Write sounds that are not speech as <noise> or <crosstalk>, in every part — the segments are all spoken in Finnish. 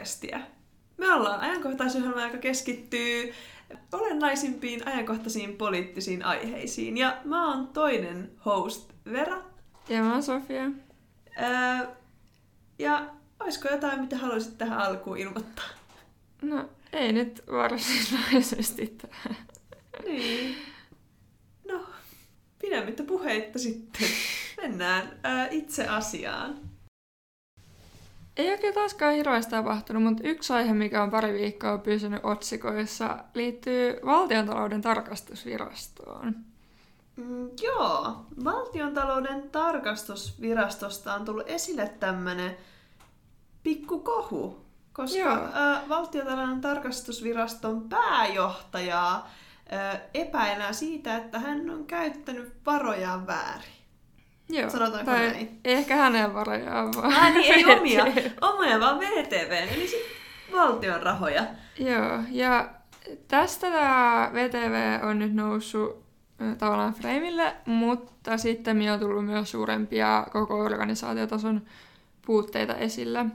perjantai-podcastia. Me ollaan ajankohtaisohjelma, joka keskittyy olennaisimpiin ajankohtaisiin poliittisiin aiheisiin. Ja mä oon toinen host, Vera. Ja mä oon Sofia. Öö, ja olisiko jotain, mitä haluaisit tähän alkuun ilmoittaa? No, ei nyt varsinaisesti tähän. Niin. No, pidemmittä puheitta sitten. Mennään ää, itse asiaan. Ei oikein taaskaan hirveästi tapahtunut, mutta yksi aihe, mikä on pari viikkoa pysynyt otsikoissa, liittyy valtiontalouden tarkastusvirastoon. Mm, joo, valtiontalouden tarkastusvirastosta on tullut esille tämmönen pikku kohu, koska ä, valtiontalouden tarkastusviraston pääjohtajaa ä, epäillään siitä, että hän on käyttänyt varojaan väärin. Joo. Sanotaanko tai näin? ei ehkä hänen varojaan, vaan... Ah niin, ei omia, omia vaan VTV, eli sit valtion rahoja. Joo, ja tästä tämä VTV on nyt noussut tavallaan freimille, mutta sitten on tullut myös suurempia koko organisaatiotason puutteita esille.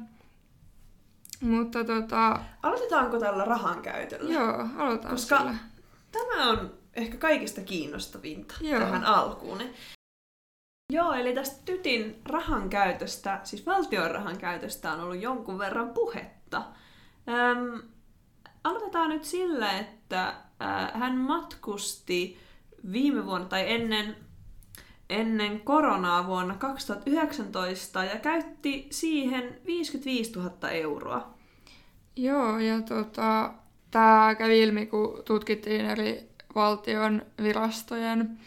Mutta tota, Aloitetaanko tällä rahan käytöllä? joo, aloitetaan Koska- sillä. Tämä on ehkä kaikista kiinnostavinta Joo. tähän alkuun. Joo, eli tästä Tytin rahan käytöstä, siis valtion rahan käytöstä on ollut jonkun verran puhetta. Öm, aloitetaan nyt sillä, että äh, hän matkusti viime vuonna tai ennen, ennen koronaa vuonna 2019 ja käytti siihen 55 000 euroa. Joo, ja tota, tämä kävi ilmi, kun tutkittiin eri valtion virastojen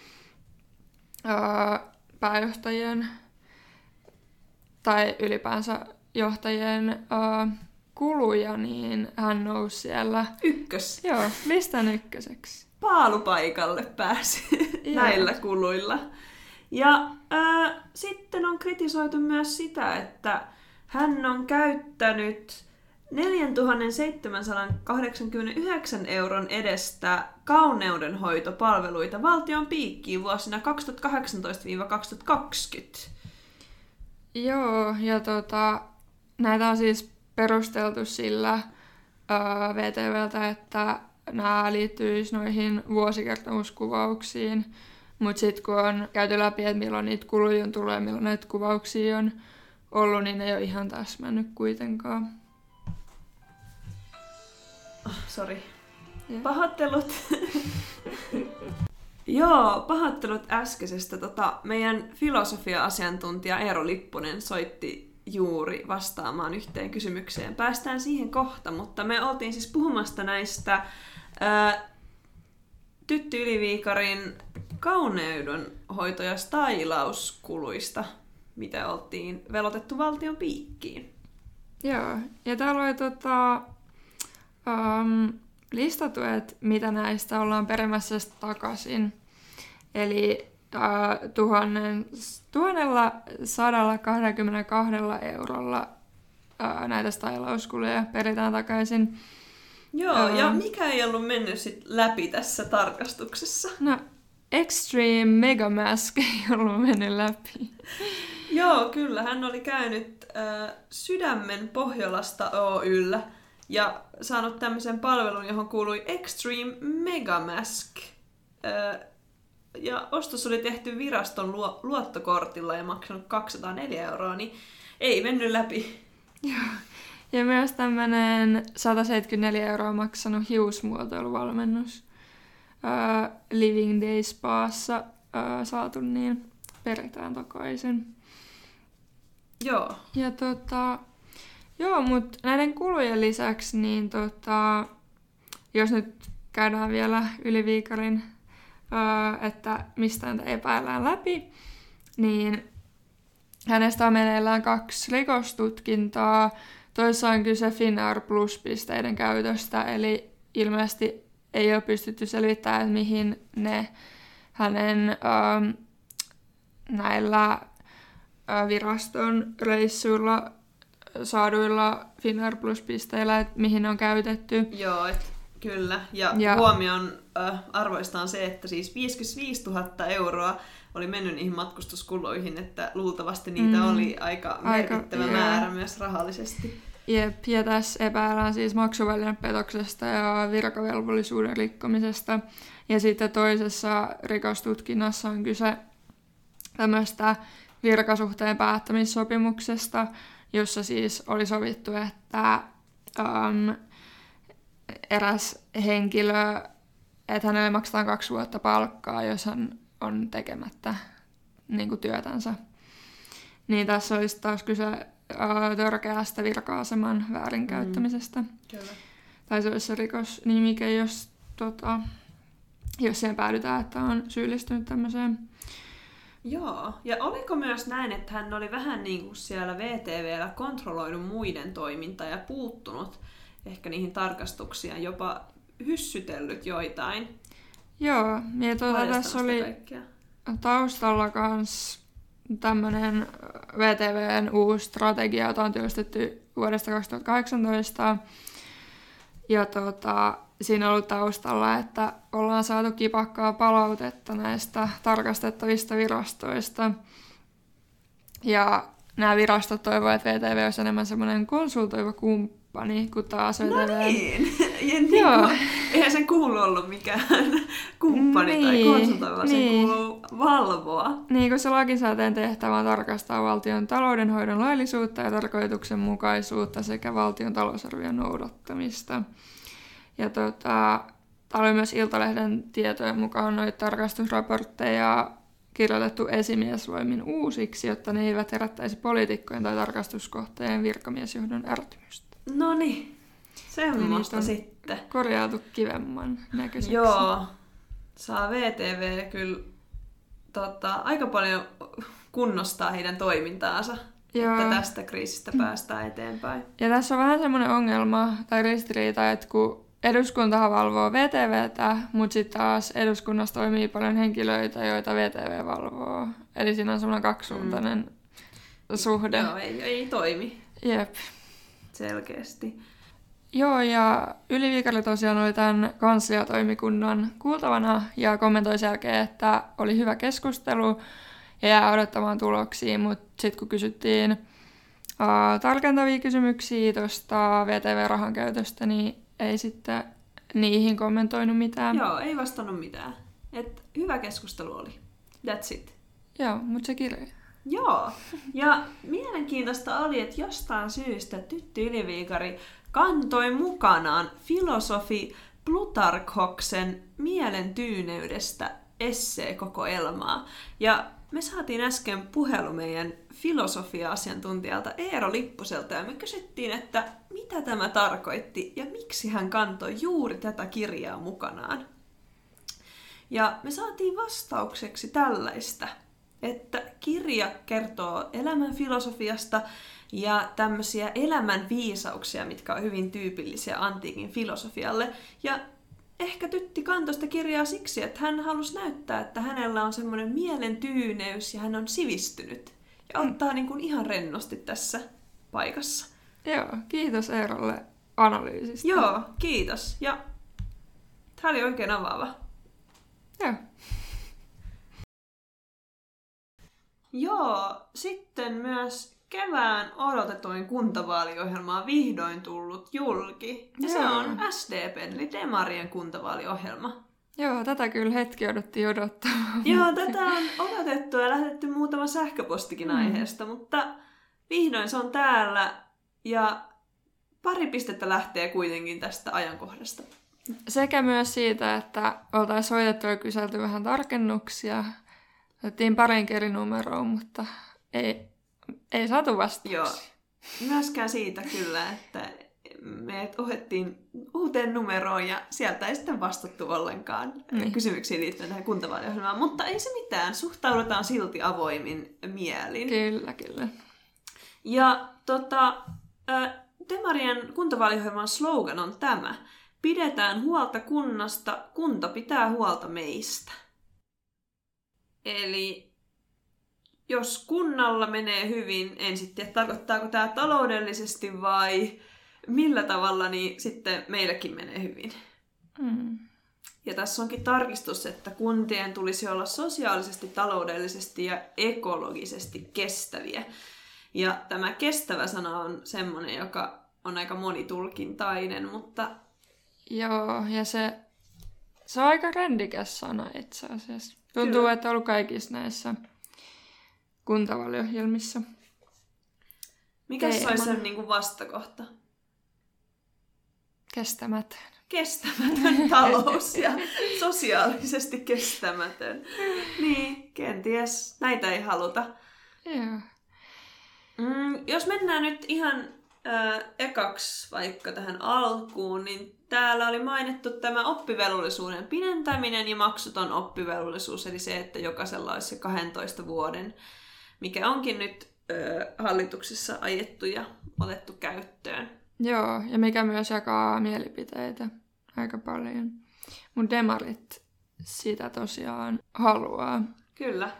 ää, pääjohtajien tai ylipäänsä johtajien ää, kuluja, niin hän nousi siellä Ykkös. joo, listan ykköseksi. paalupaikalle pääsi näillä kuluilla. Ja ää, sitten on kritisoitu myös sitä, että hän on käyttänyt 4789 euron edestä kauneudenhoitopalveluita valtion piikkiin vuosina 2018-2020. Joo, ja tota, näitä on siis perusteltu sillä ää, VTVltä, että nämä liittyisi noihin vuosikertomuskuvauksiin, mutta sitten kun on käyty läpi, että milloin niitä kuluja on tullut ja milloin näitä kuvauksia on ollut, niin ne ei ole ihan täsmännyt kuitenkaan. Oh, sorry. Joo. Pahoittelut. <laughs> Joo, pahoittelut äskeisestä. Tota, meidän filosofia-asiantuntija Eero Lippunen soitti juuri vastaamaan yhteen kysymykseen. Päästään siihen kohta, mutta me oltiin siis puhumasta näistä ää, Tytti Yliviikarin kauneudonhoito- ja stailauskuluista, mitä oltiin velotettu valtion piikkiin. Joo, ja täällä oli tota, um, listattu, että mitä näistä ollaan perimässä takaisin. Eli uh, tuhannen, tuhannella sadalla 22 eurolla uh, näitä stylauskuluja peritään takaisin. Joo, Ää. ja mikä ei ollut mennyt sit läpi tässä tarkastuksessa? No, Extreme Mega Mask <laughs> ei ollut mennyt läpi. Joo, kyllä. Hän oli käynyt äh, Sydämen Pohjolasta Oyllä ja saanut tämmöisen palvelun, johon kuului Extreme Megamask. Ja ostos oli tehty viraston luo- luottokortilla ja maksanut 204 euroa, niin ei mennyt läpi. Ja myös tämmönen 174 euroa maksanut hiusmuotoiluvalmennus uh, Living Day Spaassa uh, saatu, niin peritään takaisin. Joo. Ja tota, joo, mutta näiden kulujen lisäksi, niin tota, jos nyt käydään vielä Yliviikarin, öö, että mistä häntä epäillään läpi, niin hänestä on meneillään kaksi rikostutkintaa. Toissa on kyse Finnair Plus-pisteiden käytöstä, eli ilmeisesti ei ole pystytty selvittämään, että mihin ne hänen öö, näillä viraston reissuilla saaduilla Finnair Plus-pisteillä, että mihin ne on käytetty. Joo, et, kyllä. Ja, Ja- huomion äh, arvoista on se, että siis 55 000 euroa oli mennyt niihin matkustuskuluihin, että luultavasti niitä Mm. oli aika Aika, merkittävä joo. määrä myös rahallisesti. Jep, ja tässä epäillään siis maksuvälinepetoksesta ja virkavelvollisuuden rikkomisesta. Ja sitten toisessa rikostutkinnassa on kyse tämmöistä virkasuhteen päättämissopimuksesta, jossa siis oli sovittu, että um, eräs henkilö, että hänelle maksetaan kaksi vuotta palkkaa, jos hän on tekemättä niin kuin työtänsä. Niin tässä olisi taas kyse uh, törkeästä virka-aseman väärinkäyttämisestä. Mm. Kyllä. Tai se olisi se rikosnimike, jos, tota, jos siihen päädytään, että on syyllistynyt tämmöiseen. Joo, ja oliko myös näin, että hän oli vähän niin kuin siellä VTVllä kontrolloinut muiden toimintaa ja puuttunut ehkä niihin tarkastuksiin jopa hyssytellyt joitain? Joo, ja tuota, tässä oli kaikkea. taustalla kans tämmöinen VTVn uusi strategia, jota on työstetty vuodesta 2018. Ja tuota, siinä ollut taustalla, että ollaan saatu kipakkaa palautetta näistä tarkastettavista virastoista. Ja nämä virastot toivovat, että VTV olisi enemmän semmoinen konsultoiva kumppani, kun taas VTV... No niin, <laughs> niin Joo. eihän sen kuulu ollut mikään <laughs> kumppani niin, tai konsultoiva, niin. sen kuuluu valvoa. Niin, kun se lakisääteen tehtävä on tarkastaa valtion taloudenhoidon laillisuutta ja tarkoituksenmukaisuutta sekä valtion talousarvion noudattamista. Ja tota, oli myös Iltalehden tietojen mukaan noita tarkastusraportteja kirjoitettu esimiesvoimin uusiksi, jotta ne eivät herättäisi poliitikkojen tai tarkastuskohteen virkamiesjohdon ärtymystä. No niin, semmoista sitten. Korjaatu kivemman näköiseksi. Joo, saa VTV kyllä tota, aika paljon kunnostaa heidän toimintaansa. Joo. että tästä kriisistä päästään eteenpäin. Ja tässä on vähän semmoinen ongelma tai ristiriita, että kun eduskuntahan valvoo VTVtä, mutta sitten taas eduskunnassa toimii paljon henkilöitä, joita VTV valvoo. Eli siinä on semmoinen kaksisuuntainen mm. suhde. Joo, ei, ei toimi. Jep. Selkeästi. Joo, ja Yliviikari tosiaan oli tämän kansliatoimikunnan kuultavana ja kommentoi jälkeen, että oli hyvä keskustelu ja jää odottamaan tuloksia, mutta sitten kun kysyttiin uh, tarkentavia kysymyksiä tuosta VTV-rahan käytöstä, niin ei sitten niihin kommentoinut mitään. Joo, ei vastannut mitään. Et hyvä keskustelu oli. That's it. Joo, mutta se kirja. Joo, ja mielenkiintoista oli, että jostain syystä Tytti Yliviikari kantoi mukanaan filosofi Plutarkhoksen mielen tyyneydestä esseekokoelmaa. Ja me saatiin äsken puhelu meidän filosofia-asiantuntijalta Eero Lippuselta ja me kysyttiin, että mitä tämä tarkoitti ja miksi hän kantoi juuri tätä kirjaa mukanaan. Ja me saatiin vastaukseksi tällaista, että kirja kertoo elämän filosofiasta ja tämmöisiä elämän viisauksia, mitkä on hyvin tyypillisiä antiikin filosofialle. Ja ehkä tytti kantosta kirjaa siksi, että hän halusi näyttää, että hänellä on semmoinen mielen tyyneys ja hän on sivistynyt. Ja mm. ottaa niin kuin ihan rennosti tässä paikassa. Joo, kiitos Eerolle analyysistä. Joo, kiitos. Ja tämä oli oikein avaava. Joo. Joo, sitten myös kevään odotetuin kuntavaaliohjelma on vihdoin tullut julki. Ja Joo. se on SDPn, eli Demarien kuntavaaliohjelma. Joo, tätä kyllä hetki odotti odottaa. Joo, tätä on odotettu ja lähetetty muutama sähköpostikin mm. aiheesta, mutta vihdoin se on täällä ja pari pistettä lähtee kuitenkin tästä ajankohdasta. Sekä myös siitä, että oltaisiin soitettu ja kyselty vähän tarkennuksia. Otettiin parin numeroon, mutta ei, ei saatu vastauksia. Joo, myöskään siitä kyllä, että me ohettiin uuteen numeroon ja sieltä ei sitten vastattu ollenkaan niin. kysymyksiin liittyen tähän kuntavaaliohjelmaan. Mutta ei se mitään, suhtaudutaan silti avoimin mielin. Kyllä, kyllä. Ja tota, Demarien kuntavaaliohjelman slogan on tämä. Pidetään huolta kunnasta, kunta pitää huolta meistä. Eli jos kunnalla menee hyvin, en sitten tiedä tarkoittaako tämä taloudellisesti vai millä tavalla, niin sitten meillekin menee hyvin. Mm. Ja tässä onkin tarkistus, että kuntien tulisi olla sosiaalisesti, taloudellisesti ja ekologisesti kestäviä. Ja tämä kestävä sana on semmoinen, joka on aika monitulkintainen, mutta Joo, ja se, se on aika rendikäs sana itse asiassa. Tuntuu, Kyllä. että on ollut kaikissa näissä kuntavaliohjelmissa. mikä se olisi sen niin kuin vastakohta? Kestämätön. Kestämätön <laughs> talous ja sosiaalisesti kestämätön. Niin, kenties. Näitä ei haluta. Joo. Mm, jos mennään nyt ihan äh, ekaksi vaikka tähän alkuun, niin täällä oli mainittu tämä oppivelvollisuuden pidentäminen ja maksuton oppivelvollisuus, eli se, että jokaisella olisi se 12 vuoden, mikä onkin nyt äh, hallituksessa ajettu ja otettu käyttöön. Joo, ja mikä myös jakaa mielipiteitä aika paljon. Mun demarit sitä tosiaan haluaa. Kyllä.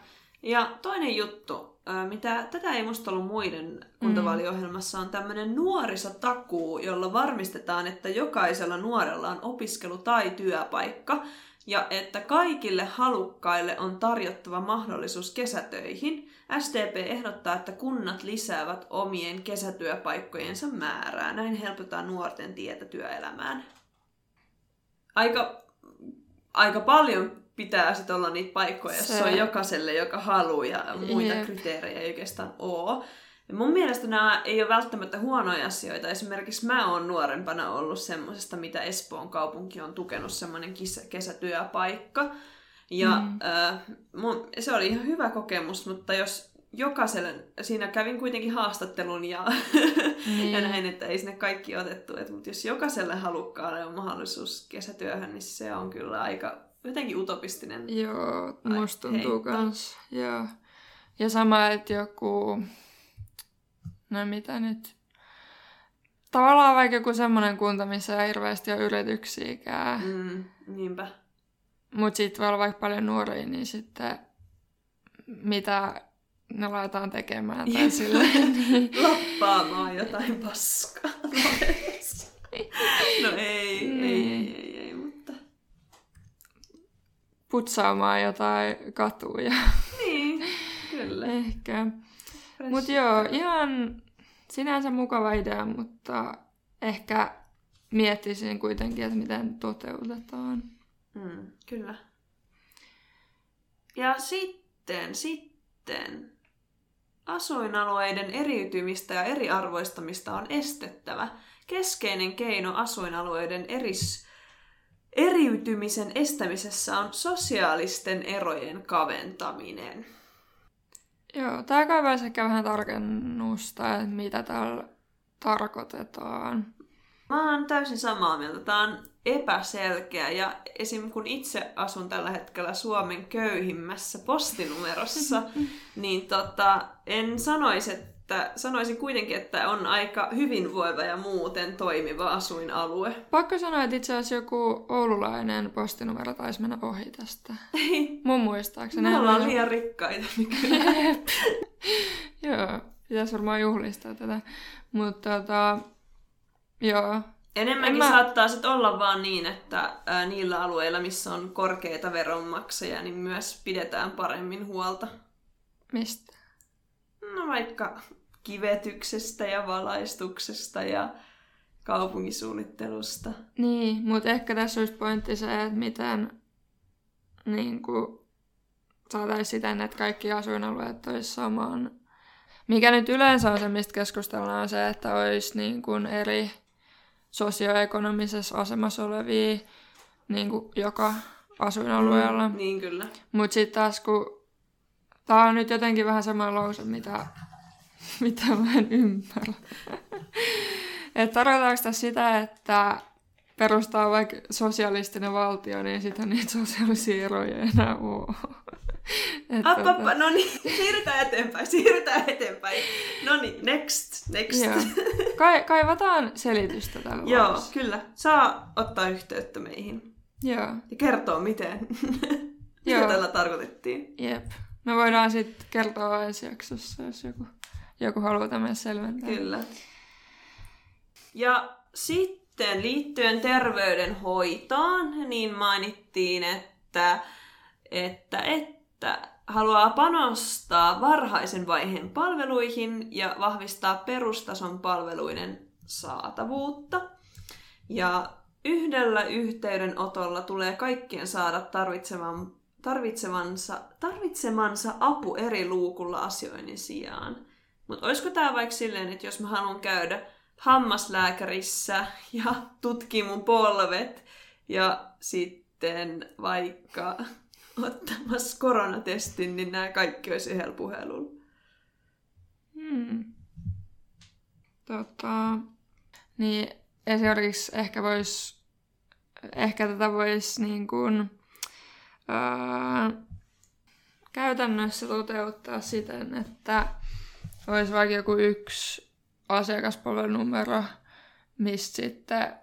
Ja toinen juttu, ö, mitä tätä ei musta ollut muiden kuntavaliohjelmassa, on tämmöinen nuorisotakuu, jolla varmistetaan, että jokaisella nuorella on opiskelu- tai työpaikka, ja että kaikille halukkaille on tarjottava mahdollisuus kesätöihin. SDP ehdottaa, että kunnat lisäävät omien kesätyöpaikkojensa määrää. Näin helpotetaan nuorten tietä työelämään. Aika, aika paljon pitää sitten olla niitä paikkoja, jos se on jokaiselle, joka haluaa, ja muita Jep. kriteerejä ei oikeastaan ole. Ja mun mielestä nämä ei ole välttämättä huonoja asioita. Esimerkiksi mä oon nuorempana ollut semmosesta, mitä Espoon kaupunki on tukenut, semmoinen kesä, kesätyöpaikka. Ja Mm. mm. äh, mun, se oli ihan hyvä kokemus, mutta jos jokaiselle, siinä kävin kuitenkin haastattelun ja, Niin. <laughs> ja näin, että ei sinne kaikki otettu. Et, mutta jos jokaiselle halukkaalle on mahdollisuus kesätyöhön, niin se on kyllä aika jotenkin utopistinen. Joo, musta tuntuu kans. Joo. Ja sama, että joku... No mitä nyt? Tavallaan vaikka joku semmoinen kunta, missä ei hirveästi ole yrityksiäkään. Mm. Niinpä. Mutta sitten voi olla vaikka paljon nuoria, niin sitten mitä ne laitetaan tekemään tai Jep. silleen. <laughs> Niin. Lappaamaan jotain paskaa. no ei, Niin. ei, ei, ei, mutta... Putsaamaan jotain katuja. Niin, kyllä. Ehkä. Fresh. Mutta joo, ihan sinänsä mukava idea, mutta ehkä miettisin kuitenkin, että miten toteutetaan. Mm, kyllä. Ja sitten, sitten asuinalueiden eriytymistä ja eriarvoistamista on estettävä. Keskeinen keino asuinalueiden eris, eriytymisen estämisessä on sosiaalisten erojen kaventaminen. Joo, tämä kaivaisi ehkä vähän tarkennusta, että mitä täällä tarkoitetaan. Mä oon täysin samaa mieltä. Tämä on epäselkeä ja esim. kun itse asun tällä hetkellä Suomen köyhimmässä postinumerossa, <laughs> niin tota, en sanoisi, että sanoisin kuitenkin, että on aika hyvinvoiva ja muuten toimiva asuinalue. Pakko sanoa, että itse asiassa joku oululainen postinumero taisi mennä ohi tästä. Ei, Mun muistaakseni. me ollaan liian rikkaita. Joo, pitäisi varmaan juhlistaa tätä. Mutta tota, joo, Enemmänkin En mä- saattaa sit olla vaan niin, että ää, niillä alueilla, missä on korkeita veronmaksajia, niin myös pidetään paremmin huolta. mistä? No vaikka kivetyksestä ja valaistuksesta ja kaupunkisuunnittelusta. Niin, mutta ehkä tässä olisi pointti se, että miten niin kuin, saataisiin siten, että kaikki asuinalueet olisi saman. Mikä nyt yleensä on se, mistä keskustellaan, on se, että olisi niin kuin eri sosioekonomisessa asemassa olevia niin kuin joka asuinalueella. Mm, niin kyllä. Mutta sitten taas kun... Tää on nyt jotenkin vähän sama lause, mitä, <laughs> mitä mä en ymmärrä. <laughs> että tarkoitaanko tässä sitä, että perustaa vaikka sosialistinen valtio, niin sitten niitä sosiaalisia eroja ei enää ole. <laughs> Et App, tota- no niin, siirrytään eteenpäin, siirrytään eteenpäin. No niin, next, next. Joo. Kai, kaivataan selitystä tällä Joo, kyllä. Saa ottaa yhteyttä meihin Joo, ja kertoa, miten. Mitä Joo. tällä tarkoitettiin. jep. Me voidaan sitten kertoa ensi jaksossa, jos joku, joku haluaa tämän selventää. Kyllä. Ja sitten liittyen terveydenhoitoon, niin mainittiin, että, että, että haluaa panostaa varhaisen vaiheen palveluihin ja vahvistaa perustason palveluiden saatavuutta. Ja yhdellä yhteydenotolla tulee kaikkien saada tarvitsevan, tarvitsemansa, tarvitsemansa apu eri luukulla asioinnin sijaan. Mutta olisiko tämä vaikka silleen, että jos mä haluan käydä hammaslääkärissä ja <laughs> tutkia mun polvet ja sitten vaikka <laughs> ottamassa koronatestin, niin nämä kaikki olisi yhdellä puhelulla. Hmm. Tota, niin esimerkiksi ehkä vois, ehkä tätä voisi niin kuin, ää, käytännössä toteuttaa siten, että olisi vaikka joku yksi asiakaspalvelunumero, mistä sitten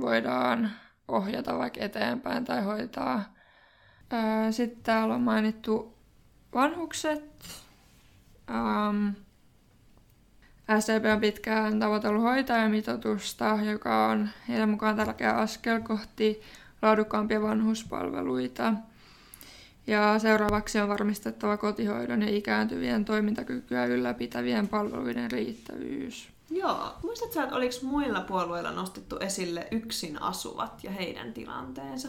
voidaan ohjata vaikka eteenpäin tai hoitaa. Sitten täällä on mainittu vanhukset. Um, SDP on pitkään tavoitellut hoitajamitoitusta, joka on heidän mukaan tärkeä askel kohti laadukkaampia vanhuspalveluita. Ja seuraavaksi on varmistettava kotihoidon ja ikääntyvien toimintakykyä ylläpitävien palveluiden riittävyys. Joo. Muistatko, että oliko muilla puolueilla nostettu esille yksin asuvat ja heidän tilanteensa?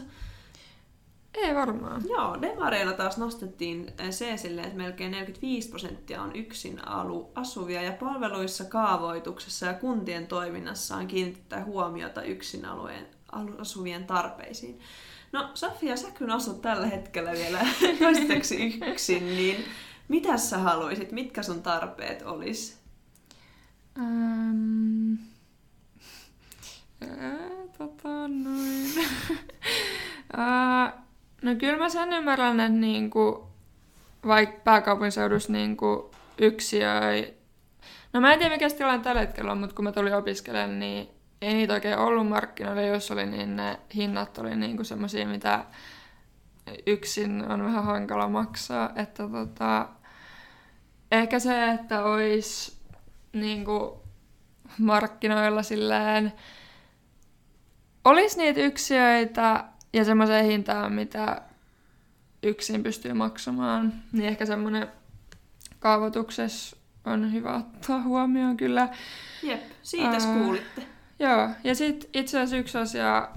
Ei varmaan. Joo, demareilla taas nostettiin se esille, että melkein 45 prosenttia on yksin alu asuvia ja palveluissa, kaavoituksessa ja kuntien toiminnassa on kiinnittää huomiota yksin alueen, asuvien tarpeisiin. No Sofia, sä kyllä asut tällä hetkellä vielä <laughs> toistaiseksi yksin, niin mitä sä haluaisit? Mitkä sun tarpeet olis? Ähm, <laughs> tota noin. <laughs> no kyllä mä sen ymmärrän, että niinku, vaikka pääkaupunkiseudussa niinku yksiöi... No mä en tiedä mikä tilanne tällä hetkellä on, mutta kun mä tulin opiskelemaan, niin ei niitä oikein ollut markkinoilla, jos oli, niin ne hinnat oli niinku semmoisia, mitä yksin on vähän hankala maksaa. Että tota, ehkä se, että olisi niinku markkinoilla silleen, olisi niitä yksiöitä ja semmoiseen hintaan, mitä yksin pystyy maksamaan, niin ehkä semmoinen kaavoituksessa on hyvä ottaa huomioon kyllä. Jep, siitä Ää, kuulitte. Joo, ja sitten itse asiassa yksi asia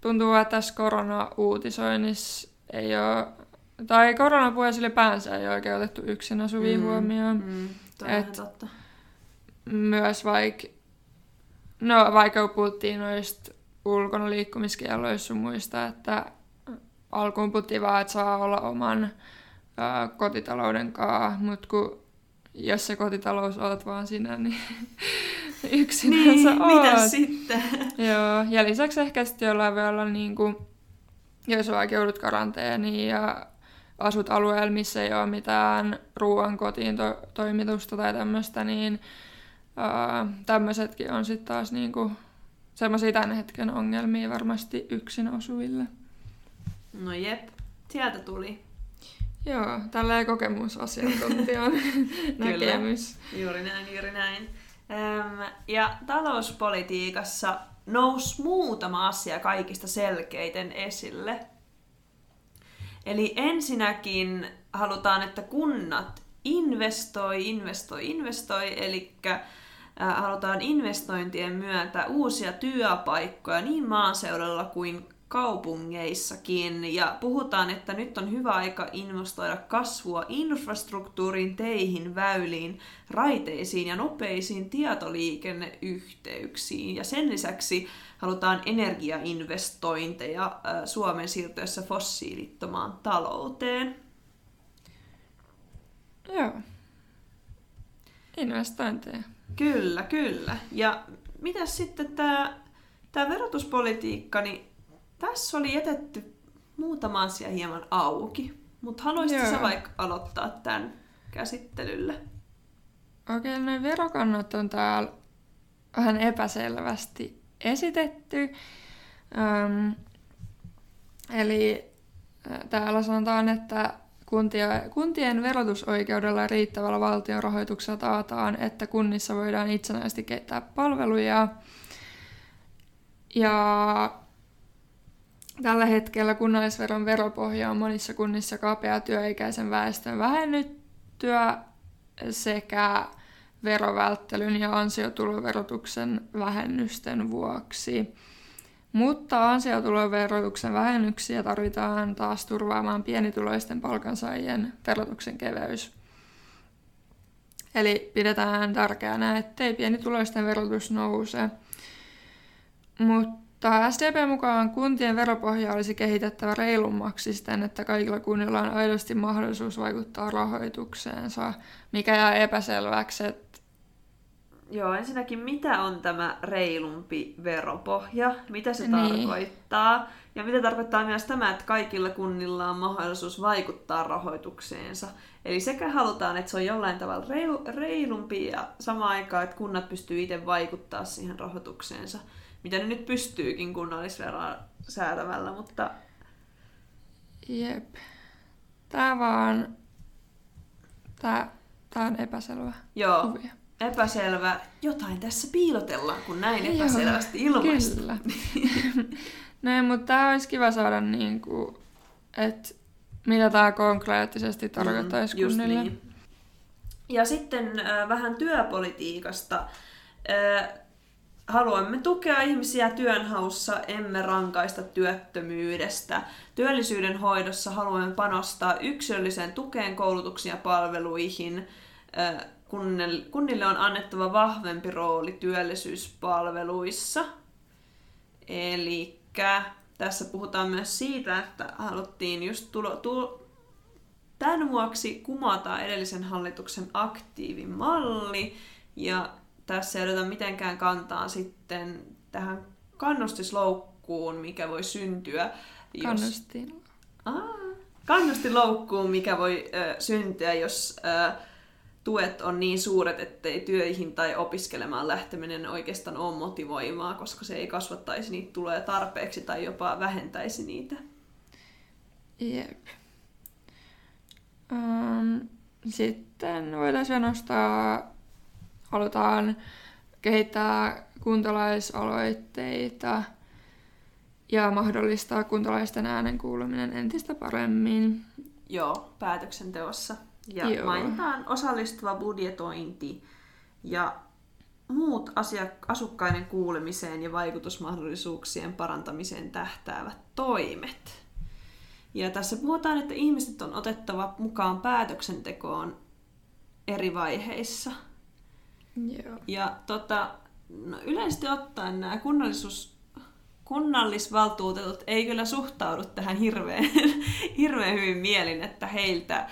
tuntuu, että tässä korona-uutisoinnissa ei ole, tai koronapuheessa ylipäänsä ei ole oikein otettu yksin asuvia mm, huomioon. Mm, Et totta. Myös vaikka, no vaikka puhuttiin noista ulkona liikkumiskielloissa sun muista, että alkuun puhuttiin vaan, että saa olla oman ää, kotitalouden kaa, mutta kun jos se kotitalous oot vaan sinä, niin <laughs> yksinänsä niin, oot. mitä sitten? <laughs> Joo, ja lisäksi ehkä sitten jollain voi olla niin kuin, jos vaikka joudut karanteeniin ja asut alueella, missä ei ole mitään ruoan kotiin to- toimitusta tai tämmöistä, niin uh, tämmöisetkin on sitten taas niinku semmoisia tämän hetken ongelmia varmasti yksin osuville. No jep, sieltä tuli. Joo, tällä kokemusasiantuntijan <laughs> näkemys. juuri näin, juuri näin. Ja talouspolitiikassa nousi muutama asia kaikista selkeiten esille. Eli ensinnäkin halutaan, että kunnat investoi, investoi, investoi, eli halutaan investointien myötä uusia työpaikkoja niin maaseudulla kuin kaupungeissakin. Ja puhutaan, että nyt on hyvä aika investoida kasvua infrastruktuuriin, teihin, väyliin, raiteisiin ja nopeisiin tietoliikenneyhteyksiin. Ja sen lisäksi halutaan energiainvestointeja Suomen siirtyessä fossiilittomaan talouteen. Joo. Investointeja. Kyllä, kyllä. Ja mitä sitten tämä tämä verotuspolitiikka, niin tässä oli jätetty muutama asia hieman auki. Mutta haluaisitko sä vaikka aloittaa tämän käsittelyllä? Okei, okay, noin verokannat on täällä vähän epäselvästi esitetty. Öm, eli täällä sanotaan, että kuntia, kuntien verotusoikeudella ja riittävällä valtion rahoituksella taataan, että kunnissa voidaan itsenäisesti kehittää palveluja. Ja tällä hetkellä kunnallisveron veropohja on monissa kunnissa kapea työikäisen väestön vähennyttyä sekä verovälttelyn ja ansiotuloverotuksen vähennysten vuoksi. Mutta ansiotuloverotuksen vähennyksiä tarvitaan taas turvaamaan pienituloisten palkansaajien verotuksen keveys. Eli pidetään tärkeänä, ettei pienituloisten verotus nouse. Mutta SDP mukaan kuntien veropohja olisi kehitettävä reilummaksi siten, että kaikilla kunnilla on aidosti mahdollisuus vaikuttaa rahoitukseensa, mikä jää epäselväksi, että Joo, ensinnäkin mitä on tämä reilumpi veropohja, mitä se Niin. tarkoittaa, ja mitä tarkoittaa myös tämä, että kaikilla kunnilla on mahdollisuus vaikuttaa rahoitukseensa. Eli sekä halutaan, että se on jollain tavalla reilu, reilumpi ja samaan aikaan, että kunnat pystyy itse vaikuttaa siihen rahoitukseensa, mitä ne nyt pystyykin kunnallisveroa säätämällä, mutta Jep. Tää vaan... Tää, tää on epäselvä joo, kuvio. epäselvä. Jotain tässä piilotellaan, kun näin Joo, epäselvästi ilmaista. Kyllä. <laughs> Näin, mutta tää olisi kiva saada niinku, että mitä tää konkreettisesti tarkoittaisi Mm, kunnille. Niin. Ja sitten äh, vähän työpolitiikasta. Äh, haluamme tukea ihmisiä työnhaussa, emme rankaista työttömyydestä. Työllisyyden hoidossa haluamme panostaa yksilölliseen tukeen, koulutuksiin ja palveluihin. Kunnille, on annettava vahvempi rooli työllisyyspalveluissa. Eli tässä puhutaan myös siitä, että haluttiin just tulo, tulo, Tämän vuoksi kumotaan edellisen hallituksen aktiivimalli ja tässä ei oteta mitenkään kantaa sitten tähän kannustisloukkuun, mikä voi syntyä. Jos... Kannustin. Aa, kannustinloukkuun, mikä voi ö, syntyä, jos ö, tuet on niin suuret, ettei työihin tai opiskelemaan lähteminen oikeastaan ole motivoimaa, koska se ei kasvattaisi niitä tuloja tarpeeksi tai jopa vähentäisi niitä. Jep. Um, sitten voitaisiin nostaa, halutaan kehittää kuntalaisaloitteita ja mahdollistaa kuntalaisten äänen kuuluminen entistä paremmin. Joo, päätöksenteossa. Ja Joo. mainitaan osallistuva budjetointi ja muut asia, asukkaiden kuulemiseen ja vaikutusmahdollisuuksien parantamiseen tähtäävät toimet. Ja tässä puhutaan, että ihmiset on otettava mukaan päätöksentekoon eri vaiheissa. Joo. Ja tota, no yleisesti ottaen nämä kunnallisuus, kunnallisvaltuutetut ei kyllä suhtaudu tähän hirveän, <laughs> hirveän hyvin mielin, että heiltä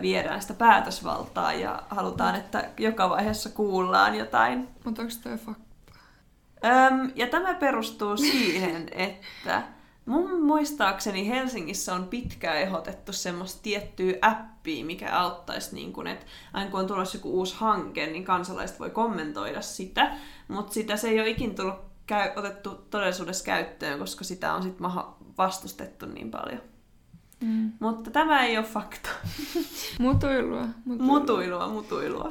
viedään sitä päätösvaltaa ja halutaan, että joka vaiheessa kuullaan jotain. Mutta onko toi fakta? Öm, ja tämä perustuu siihen, että mun muistaakseni Helsingissä on pitkään ehdotettu semmoista tiettyä appia, mikä auttaisi, niin kun, että aina kun on tulossa joku uusi hanke, niin kansalaiset voi kommentoida sitä, mutta sitä se ei ole ikin tullut käy, otettu todellisuudessa käyttöön, koska sitä on sitten vastustettu niin paljon. Mm. Mutta tämä ei ole fakta. <laughs> Mutuilua. mutuilua. Mutuilua, mutuilua.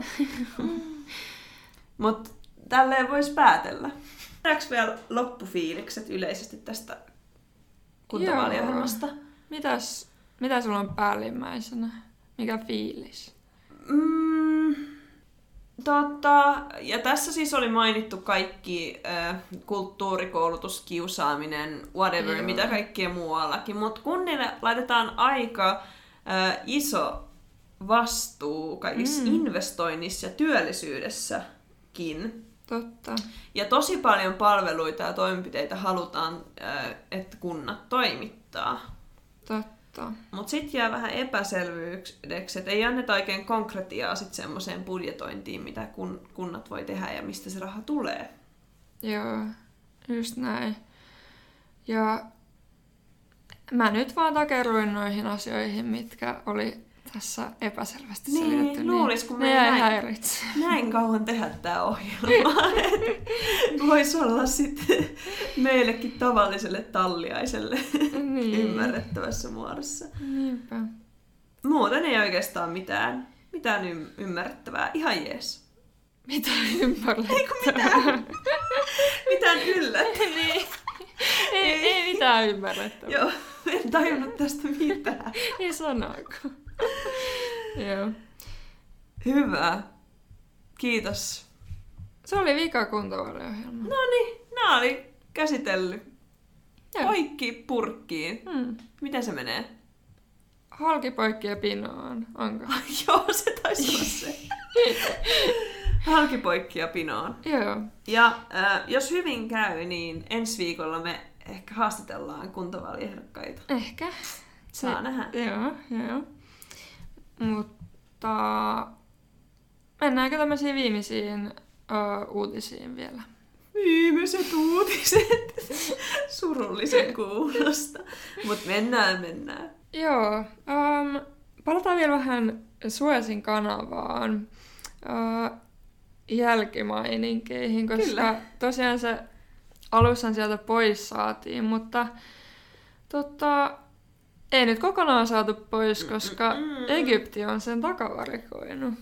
Mutta tälleen voisi päätellä. Tehdäänkö vielä loppufiilikset yleisesti tästä kuntavaaliohjelmasta? Mitäs, mitä sulla on päällimmäisenä? Mikä fiilis? Mm, tota, ja tässä siis oli mainittu kaikki äh, kulttuurikoulutus, kiusaaminen, whatever, Joo. mitä kaikkea muuallakin. Mutta kunnille laitetaan aika äh, iso vastuu kaikissa Mm. mm. investoinnissa ja työllisyydessäkin. Totta. Ja tosi paljon palveluita ja toimenpiteitä halutaan, äh, että kunnat toimittaa. Totta. Mutta sitten jää vähän epäselvyydeksi, että ei anneta oikein konkretiaa sit semmoiseen budjetointiin, mitä kun, kunnat voi tehdä ja mistä se raha tulee. Joo, just näin. Ja mä nyt vaan takeruin noihin asioihin, mitkä oli tässä epäselvästi Niin, selitetty. luulis, kun ne me näin- häiritse. Näin kauan tehdä tämä ohjelma. Voisi olla sitten meillekin tavalliselle talliaiselle niin. ymmärrettävässä muodossa. Niinpä. Muuten ei oikeastaan mitään, mitään ym- ymmärrettävää. Ihan jees. Mitä ymmärrettävää? mitään. Mitään yllättävää. <laughs> niin. ei, ei mitään ymmärrettävää. Joo, en tajunnut tästä mitään. Ei sanaakaan. <laughs> Joo. Hyvä. Kiitos. Se oli vika kuntavaaliohjelma. No niin, nää oli käsitellyt. Joo. Poikki purkkiin. Hmm. Miten se menee? Halki poikki ja pinoon. Onko? <laughs> Joo, se taisi olla se. <laughs> Halkipoikki ja pinoon. Joo. Ja äh, jos hyvin käy, niin ensi viikolla me ehkä haastatellaan kuntavaaliehdokkaita. Ehkä. Saa nähdä. Joo, joo. Mutta mennäänkö tämmöisiin viimeisiin uh, uutisiin vielä? Viimeiset uutiset. <laughs> Surullisen kuulosta. Mutta mennään, mennään. Joo. Um, palataan vielä vähän Suesin kanavaan. Uh, jälkimaininkeihin, koska Kyllä. tosiaan se alussan sieltä pois saatiin, mutta tota, ei nyt kokonaan saatu pois, koska Mm-mm. Egypti on sen takavarikoinut.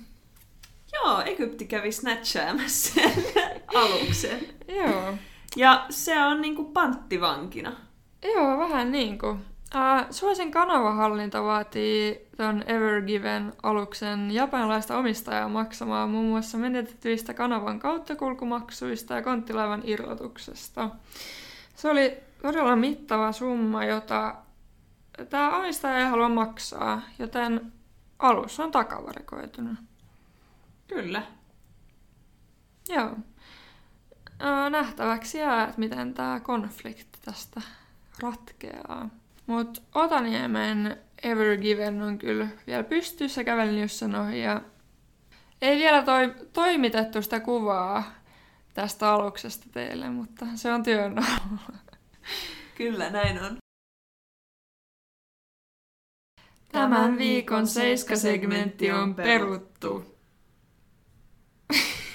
Joo, Egypti kävi snatchaamassa sen <laughs> aluksen. Joo. Ja se on niinku panttivankina. Joo, vähän niin kuin. Uh, Suosin kanavahallinta vaatii ton Ever Given aluksen japanilaista omistajaa maksamaan muun muassa menetetyistä kanavan kauttakulkumaksuista ja konttilaivan irrotuksesta. Se oli todella mittava summa, jota tämä omistaja ei halua maksaa, joten alus on takavarikoitunut. Kyllä. Joo. Nähtäväksi jää, että miten tämä konflikti tästä ratkeaa. Mutta Otaniemen Ever Given on kyllä vielä pystyssä, kävelin sen ohi ja ei vielä toi, toimitettu sitä kuvaa tästä aluksesta teille, mutta se on työn alla. Kyllä, näin on. Tämän viikon Seiska-segmentti on peruttu.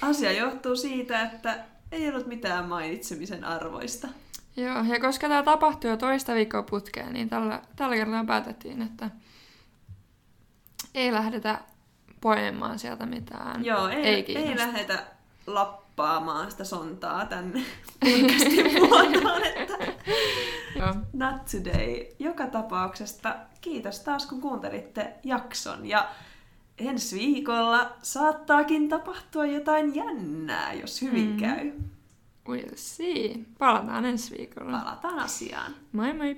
Asia johtuu siitä, että ei ollut mitään mainitsemisen arvoista. Joo, ja koska tämä tapahtui jo toista viikkoa putkeen, niin tällä, tällä kertaa päätettiin, että ei lähdetä poimaan sieltä mitään. Joo, ei, ei, ei, kiinnosta. ei lähdetä lappaamaan sitä sontaa tänne podcastin <laughs> muotoon, että. Not today. Joka tapauksesta kiitos taas kun kuuntelitte jakson ja ensi viikolla saattaakin tapahtua jotain jännää, jos hyvin Mm. käy. We'll see. Palataan ensi viikolla. Palataan asiaan. Moi moi!